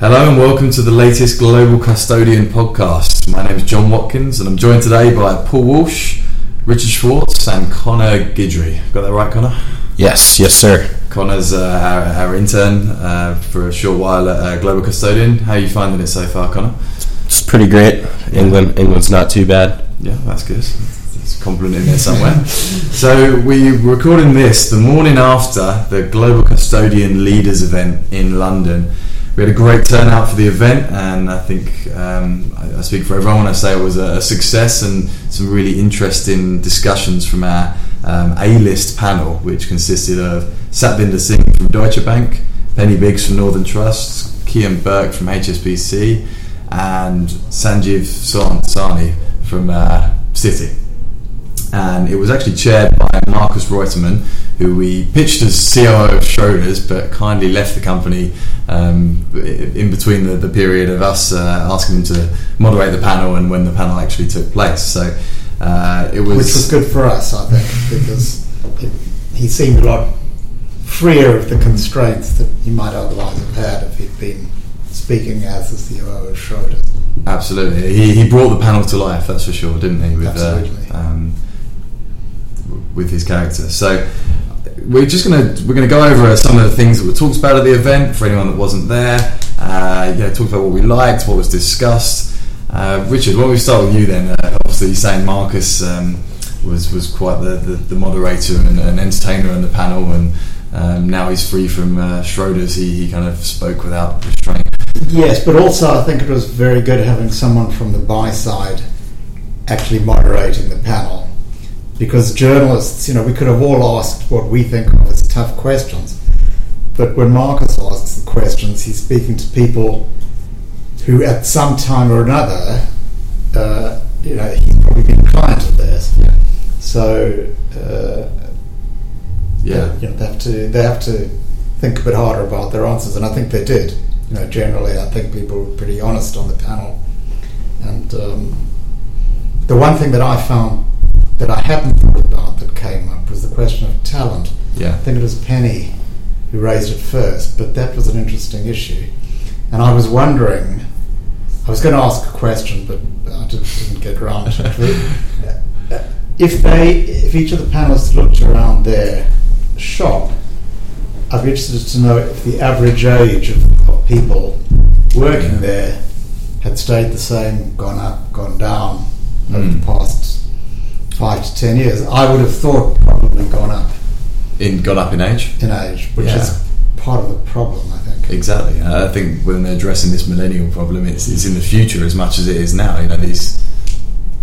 Hello and welcome to the latest Global Custodian podcast. My name is John Watkins and I'm joined today by Paul Walsh, Richard Schwartz, and Connor Gidry. Got that right, Connor? Yes, yes, sir. Connor's uh, our, our, intern uh, for a short while at uh, Global Custodian. How are you finding it so far, Connor? It's pretty great. England, England's not too bad. Yeah, that's good. It's a compliment in there somewhere. so we are recording this the morning after the Global Custodian Leaders event in London we had a great turnout for the event, and I think um, I, I, speak for everyone when I say it was a, a, success and some really interesting discussions from our um, A-list panel, which consisted of Satvinder Singh from Deutsche Bank, Penny Biggs from Northern Trust, Kian Burke from HSBC, and Sanjeev Sawhney from uh, Citi. And it was actually chaired by Marcus Reutemann, who we pitched as COO of Schroders, but kindly left the company um, in between the, the, period of us uh, asking him to moderate the panel and when the panel actually took place. So uh, it was, which was good for us, I think, because it, he seemed a lot freer of the constraints that he might otherwise have had if he'd been speaking as the COO of Schroders. Absolutely, he, he brought the panel to life. That's for sure, didn't he? With, uh, Absolutely. Uh, um, with his character. So we're just gonna we're gonna go over some of the things that were talked about at the event for anyone that wasn't there. Uh, you know, talk about what we liked, what was discussed. Uh, Richard, why don't we start with you then? Uh, obviously, saying Marcus um, was was quite the, the, the moderator and an entertainer on the panel, and um, now he's free from uh, Schroders. He, he kind of spoke without restraint. Yes, but also I think it was very good having someone from the buy side actually moderating the panel because journalists, you know, we could have all asked what we think of as tough questions. But when Marcus asks the questions, he's speaking to people who, at some time or another, uh, you know, he's probably been a client of theirs. Yeah. So, uh, yeah, they, you know, they have to they have to think a bit harder about their answers, and I think they did. You know, generally, I think people were pretty honest on the panel. And um, the one thing that I found that I hadn't thought about that came up was the question of talent. Yeah. I think it was Penny who raised it first, but that was an interesting issue. And I was wondering, I was going to ask a question, but I just didn't get around to it. if they, if each of the panelists looked around their shop, I'd be interested to know if the average age of, of people working there had stayed the same, gone up, gone down mm. over the hmm. past five to ten years, I would have thought probably gone up. In gone up in age. In age, which yeah. is part of the problem, I think. Exactly. I think when they're addressing this millennial problem, it's, it's in the future as much as it is now. You know, these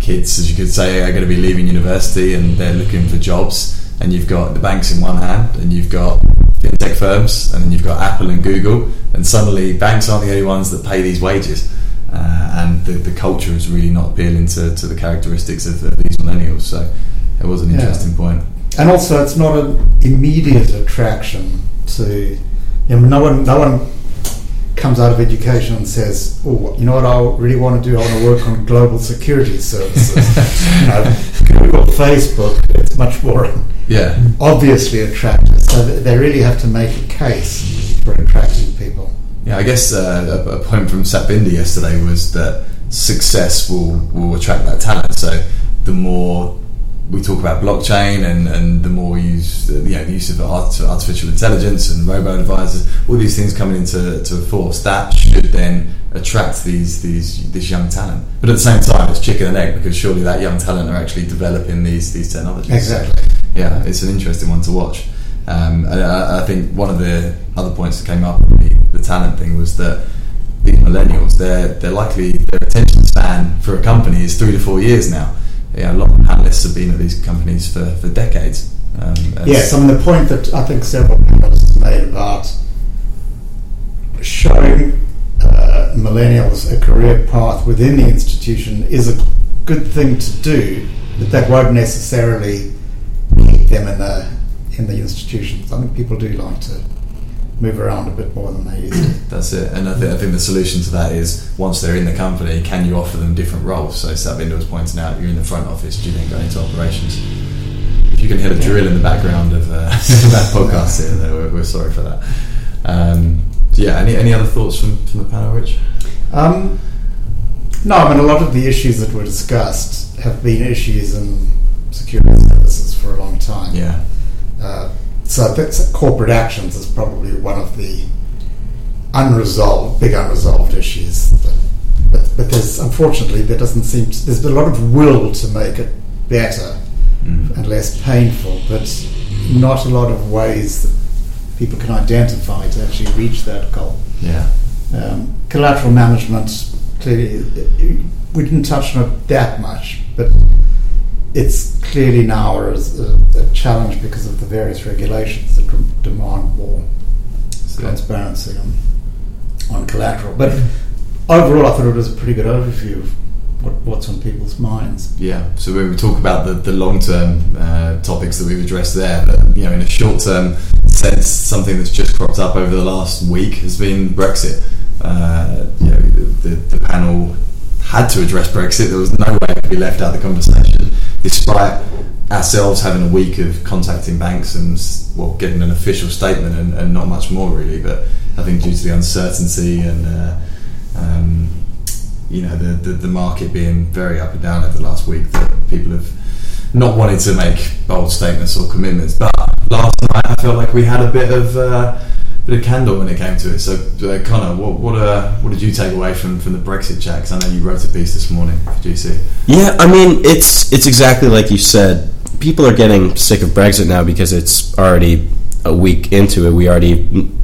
kids, as you could say, are going to be leaving university and they're looking for jobs. And you've got the banks in one hand, and you've got fintech firms, and then you've got Apple and Google, and suddenly banks aren't the only ones that pay these wages uh, and the, the culture is really not appealing to, to the characteristics of, of these millennials. So it was an interesting yeah. point. And also, it's not an immediate attraction to. You know, no one, no one comes out of education and says, "Oh, you know what? I really want to do. I want to work on global security services." you know, Google, Facebook, it's much more yeah. obviously attractive. So they really have to make a case for attracting people. Yeah, I guess uh, a, a, point from Satvinder yesterday was that success will, will attract that talent. So the more we talk about blockchain and, and the more we use you know, the use of art, artificial intelligence and robo advisors, all these things coming into to force, that should then attract these these this young talent. But at the same time, it's chicken and egg because surely that young talent are actually developing these these technologies. Exactly. So, yeah, it's an interesting one to watch. Um, I, I, think one of the other points that came up the talent thing was that these millennials, they're they're likely their attention span for a company is three to four years now. A lot of analysts have been at these companies for, for decades. Um, yes, I mean the point that I think several panelists made about showing uh, millennials a career path within the institution is a good thing to do, but that won't necessarily keep them in the in the institutions. I think people do like to move around a bit more than they used to. That's it. And I, th- I think the solution to that is once they're in the company, can you offer them different roles? So Satvinder was pointing out, you're in the front office, do you then go into operations? If you can hear a drill in the background of uh, that podcast here, though, we're, we're, sorry for that. Um, yeah, any, any other thoughts from, from the panel, Rich? Um, no, I mean, a lot of the issues that were discussed have been issues in security services for a long time. Yeah. Uh, so that's, corporate actions is probably one of the unresolved, big unresolved issues. But, but, but there's unfortunately there doesn't seem to, there's been a lot of will to make it better Mm. and less painful, but not a lot of ways that people can identify to actually reach that goal. Yeah. Um, collateral management, clearly, we didn't touch on it that much, but it's clearly now are a, a challenge because of the various regulations that demand more So, transparency on, on collateral. But overall, I thought it was a pretty good overview of what, what's on people's minds. Yeah, so when we talk about the, the long term uh, topics that we've addressed there, but you know, in a short term sense, something that's just cropped up over the last week has been Brexit. Uh, you know, the, the panel had to address Brexit. There was no way it could be left out of the conversation, despite ourselves having a week of contacting banks and well, getting an official statement and, and not much more really. But I think due to the uncertainty and uh, um, you know the, the the market being very up and down over the last week, that people have not wanted to make bold statements or commitments. But last night I felt like we had a bit of uh, bit of candor when it came to it. So uh, Connor, what what, uh, what did you take away from, from the Brexit chat? 'Cause I know you wrote a piece this morning for GC. Yeah, I mean, it's it's exactly like you said. People are getting sick of Brexit now because it's already a week into it. We already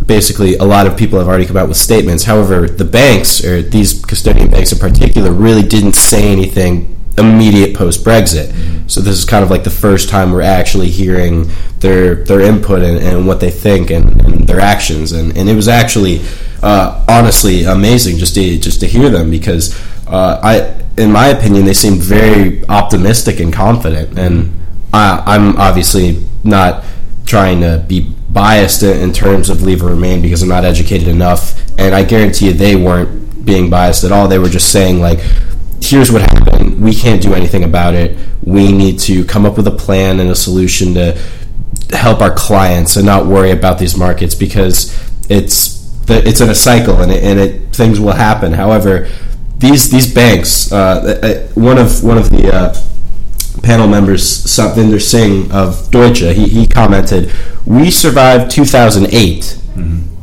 basically a lot of people have already come out with statements. However, the banks or these custodian banks in particular really didn't say anything immediate post Brexit. So this is kind of like the first time we're actually hearing their their input and, and what they think and, their actions. And, and it was actually uh, honestly amazing just to just to hear them because uh, I, in my opinion, they seemed very optimistic and confident. And I, I'm obviously not trying to be biased in, in terms of leave or remain because I'm not educated enough. And I guarantee you, they weren't being biased at all. They were just saying like here's what happened. We can't do anything about it. We need to come up with a plan and a solution to help our clients and not worry about these markets because it's the, it's in a cycle and it, and it things will happen. However, these these banks, uh, uh, one of one of the uh, panel members, Satvinder Singh of Deutsche, he, he commented, "We survived 2008."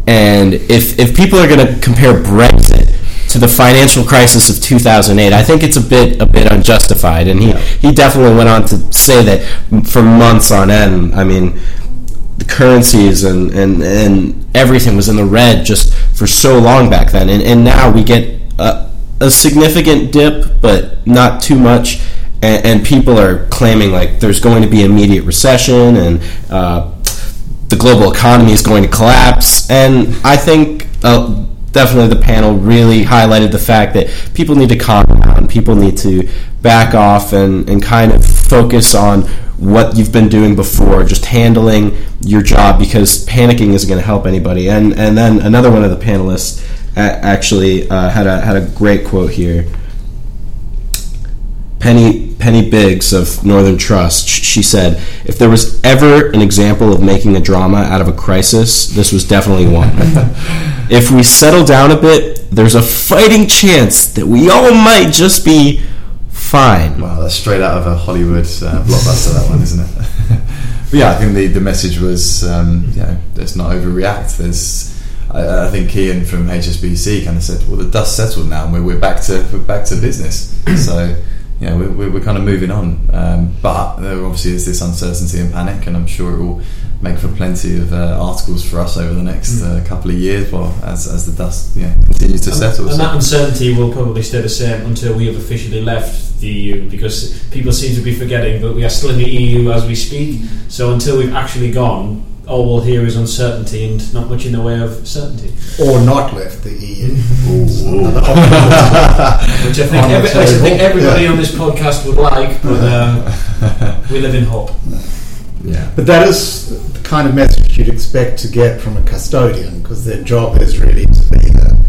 And if, if people are going to compare Brexit to the financial crisis of 2008, I think it's a bit a bit unjustified. And he, he definitely went on to say that for months on end. I mean, the currencies and, and, and everything was in the red just for so long back then. And, and now we get a, a significant dip, but not too much. And, and people are claiming like there's going to be immediate recession and uh, the global economy is going to collapse. And I think uh, definitely the panel really highlighted the fact that people need to calm down. People need to back off and, and kind of focus on what you've been doing before, just handling your job because panicking isn't going to help anybody. And and then another one of the panelists actually uh, had a had a great quote here. Penny Penny Biggs of Northern Trust. She said, "If there was ever an example of making a drama out of a crisis, this was definitely one. if we settle down a bit, there's a fighting chance that we all might just be fine." Wow, that's straight out of a Hollywood uh, blockbuster, that one, isn't it? but yeah, I think the, the message was, um, you know, let's not overreact. There's, I, I think Ian from HSBC kind of said, well, the dust settled now, and we're, we're back to we're back to business. so, you know, we're, we're, we're kind of moving on. Um, but there obviously is this uncertainty and panic, and I'm sure it will make for plenty of uh, articles for us over the next uh, couple of years, well, as, as the dust you know, continues to settle. And So- that uncertainty will probably stay the same until we have officially left the EU because people seem to be forgetting that we are still in the EU as we speak. So until we've actually gone, all we'll hear is uncertainty and not much in the way of certainty. Or not left the EU. Which I think, every, I think table. everybody on this podcast would like, but uh, we live in hope. yeah. But that is the kind of message you'd expect to get from a custodian because their job is really to be the,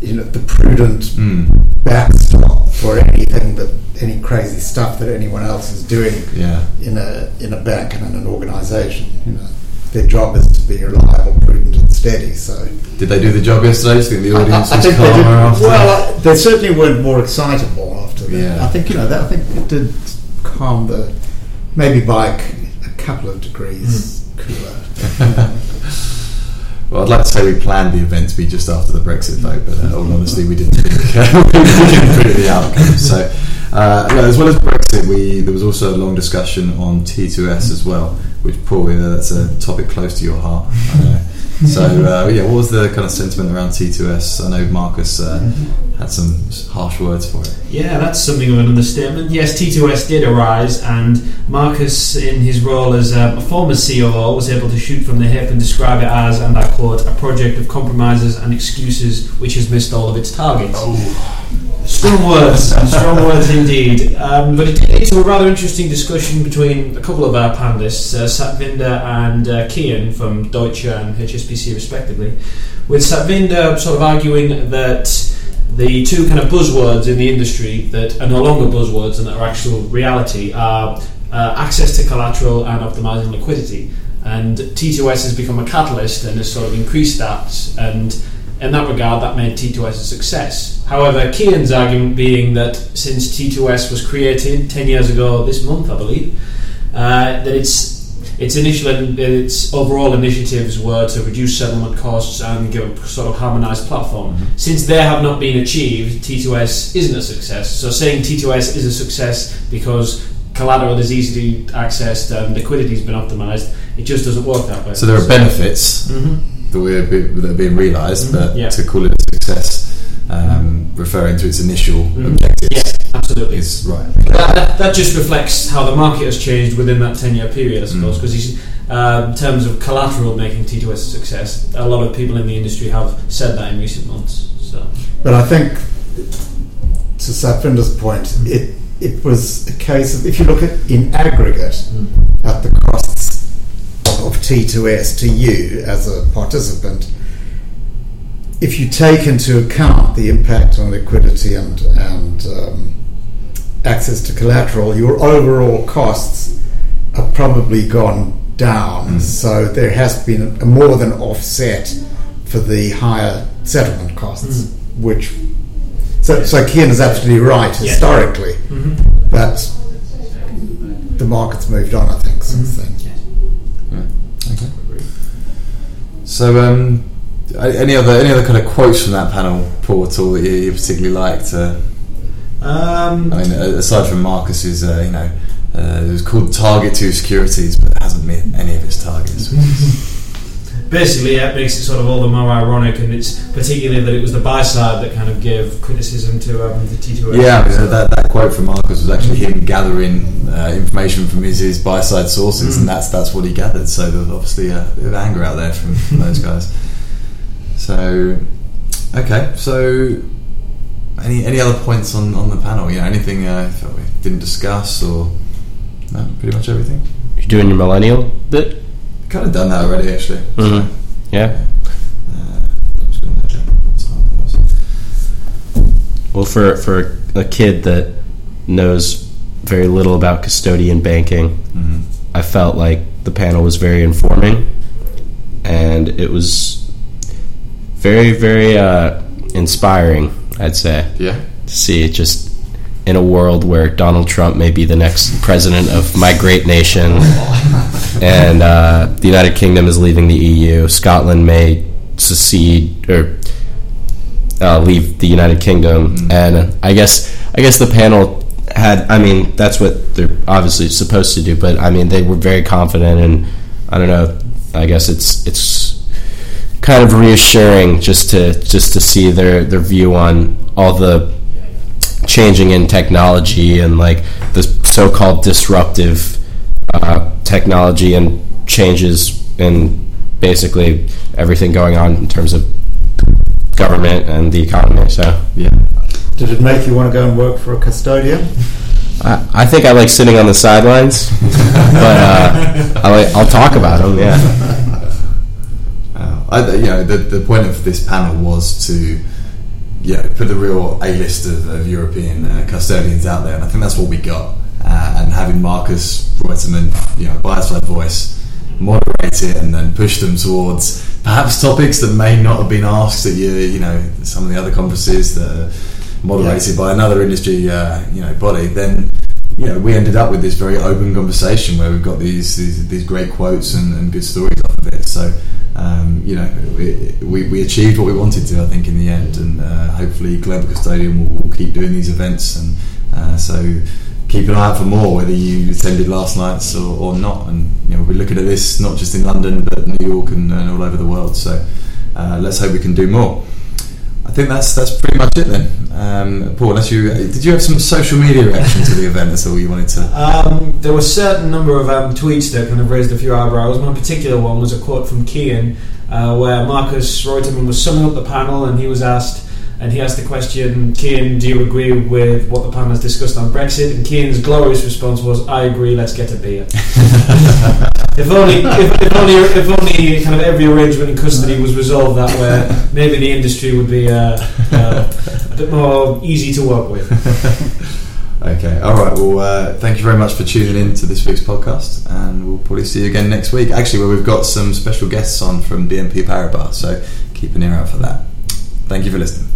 you know, the prudent Mm, backstop for anything that any crazy stuff that anyone else is doing yeah. in a in a bank and in an organisation. You know, their job is to be reliable, prudent, and steady. So Did they do the job yesterday? Do you think the audience I, I think they did. Well, they certainly weren't more excitable after that. Yeah. I think you know that. I think it did calm the maybe by c- a couple of degrees cooler. Well, I'd like to say we planned the event to be just after the Brexit vote, but uh, all honesty, we didn't think uh, we didn't predict the outcome. So, uh, yeah, as well as Brexit, we there was also a long discussion on T2S as well, which Paul, you that's a topic close to your heart. I know. So, uh, yeah, what was the kind of sentiment around T2S? I know Marcus uh, had some harsh words for it. Yeah, that's something of an understatement. Yes, T2S did arise, and Marcus, in his role as um, a former COO, was able to shoot from the hip and describe it as, and I quote, a project of compromises and excuses which has missed all of its targets. Strong words, strong words indeed. Um, but it to a rather interesting discussion between a couple of our panelists, uh, Satvinder and uh, Kian from Deutsche and HSBC respectively, with Satvinder sort of arguing that the two kind of buzzwords in the industry that are no longer buzzwords and that are actual reality are uh, access to collateral and optimizing liquidity. And T2S has become a catalyst and has sort of increased that. And in that regard, that made T2S a success. However, Kian's argument being that since T2S was created 10 years ago this month, I believe, uh, that its its initial its overall initiatives were to reduce settlement costs and give a sort of harmonized platform. Since they have not been achieved, T2S isn't a success. So saying T2S is a success because collateral is easily accessed and liquidity has been optimized, it just doesn't work that way. So there are benefits Mhm. That, we're, that are being realised, Mhm, but yeah. to call it a success, um, referring to its initial Mhm. objectives, Yes, absolutely. is right. That, that, that just reflects how the market has changed within that 10 year period, I suppose, Mm. because uh, in terms of collateral making T2S a success, a lot of people in the industry have said that in recent months. So, But I think, to Satvinder's point, it it was a case of if you look at in aggregate at the costs of T2S to you as a participant, if you take into account the impact on liquidity and and um, access to collateral, your overall costs have probably gone down. Mm. So there has been a more than offset for the higher settlement costs, which. So, so Kian is absolutely right Yeah. historically, mhm. but the market's moved on, I think, since then. Okay. So, um, any other any other kind of quotes from that panel, Paul, at all that you, you particularly liked? Uh, um, I mean, aside from Marcus's, uh, you know, uh, it was called Target Two Securities, but it hasn't met any of its targets. basically, yeah, it makes it sort of all the more ironic, and it's particularly that it was the buy side that kind of gave criticism to um, the T2S. yeah, I mean, that, that quote from Marcus was actually him gathering uh, information from his, his buy side sources, Mm. and that's that's what he gathered. So there was obviously a bit of anger out there from, from those guys. So, okay, so any any other points on, on the panel? You know, anything uh, that we didn't discuss, or no, pretty much everything. You're doing your millennial bit? Kind of done that already, actually. Mhm. Yeah. Uh, I'm just gonna note down what time it was. Well, for for a kid that knows very little about custodian banking, Mhm. I felt like the panel was very informing, and it was very very uh, inspiring. I'd say Yeah. to see it just in a world where Donald Trump may be the next president of my great nation, and uh, the United Kingdom is leaving the EU. Scotland may secede or uh, leave the United Kingdom, Mm. and I guess I guess the panel had. I mean, that's what they're obviously supposed to do, but I mean, they were very confident, and I don't know. I guess it's it's kind of reassuring just to just to see their their view on all the changing in technology and like the so-called disruptive uh, technology and changes in basically everything going on in terms of government and the economy. So Yeah. Did it make you want to go and work for a custodian? I, I think I like sitting on the sidelines, but uh, I like, I'll talk about them. Yeah. Uh, I, you know, the, the point of this panel was to, know, put the real A list of, of European uh, custodians out there, and I think that's what we got. Uh, and having Marcus Reutemann, you know, buy side voice, moderate it and then push them towards perhaps topics that may not have been asked at your, you know, some of the other conferences that are moderated by another industry, uh, you know, body, then you know, we ended up with this very open conversation where we've got these these, these great quotes and, and, good stories off of it. So, um, you know, we, we, achieved what we wanted to, I think, in the end, and uh, hopefully Global Custodian will, will, keep doing these events. And uh, so, keep an eye out for more, whether you attended last night's or, or not. And you know, we're looking at this not just in London, but New York and, and all over the world. So, uh, let's hope we can do more. I think that's that's pretty much it then. Um, Paul, unless you did you have some social media reaction to the event at all you wanted to? Um, there were a certain number of um, tweets that kind of raised a few eyebrows. One particular one was a quote from Kian, uh, where Marcus Reutemann was summing up the panel, and he was asked, and he asked the question, Kian, do you agree with what the panel has discussed on Brexit? And Kian's glorious response was, I agree. Let's get a beer. If only, if, if, only, if only kind of every arrangement in custody was resolved that way, maybe the industry would be uh, uh, a bit more easy to work with. okay, all right. Well, uh, thank you very much for tuning in to this week's podcast, and we'll probably see you again next week. Actually, well, we've got some special guests on from BNP Paribas, so keep an ear out for that. Thank you for listening.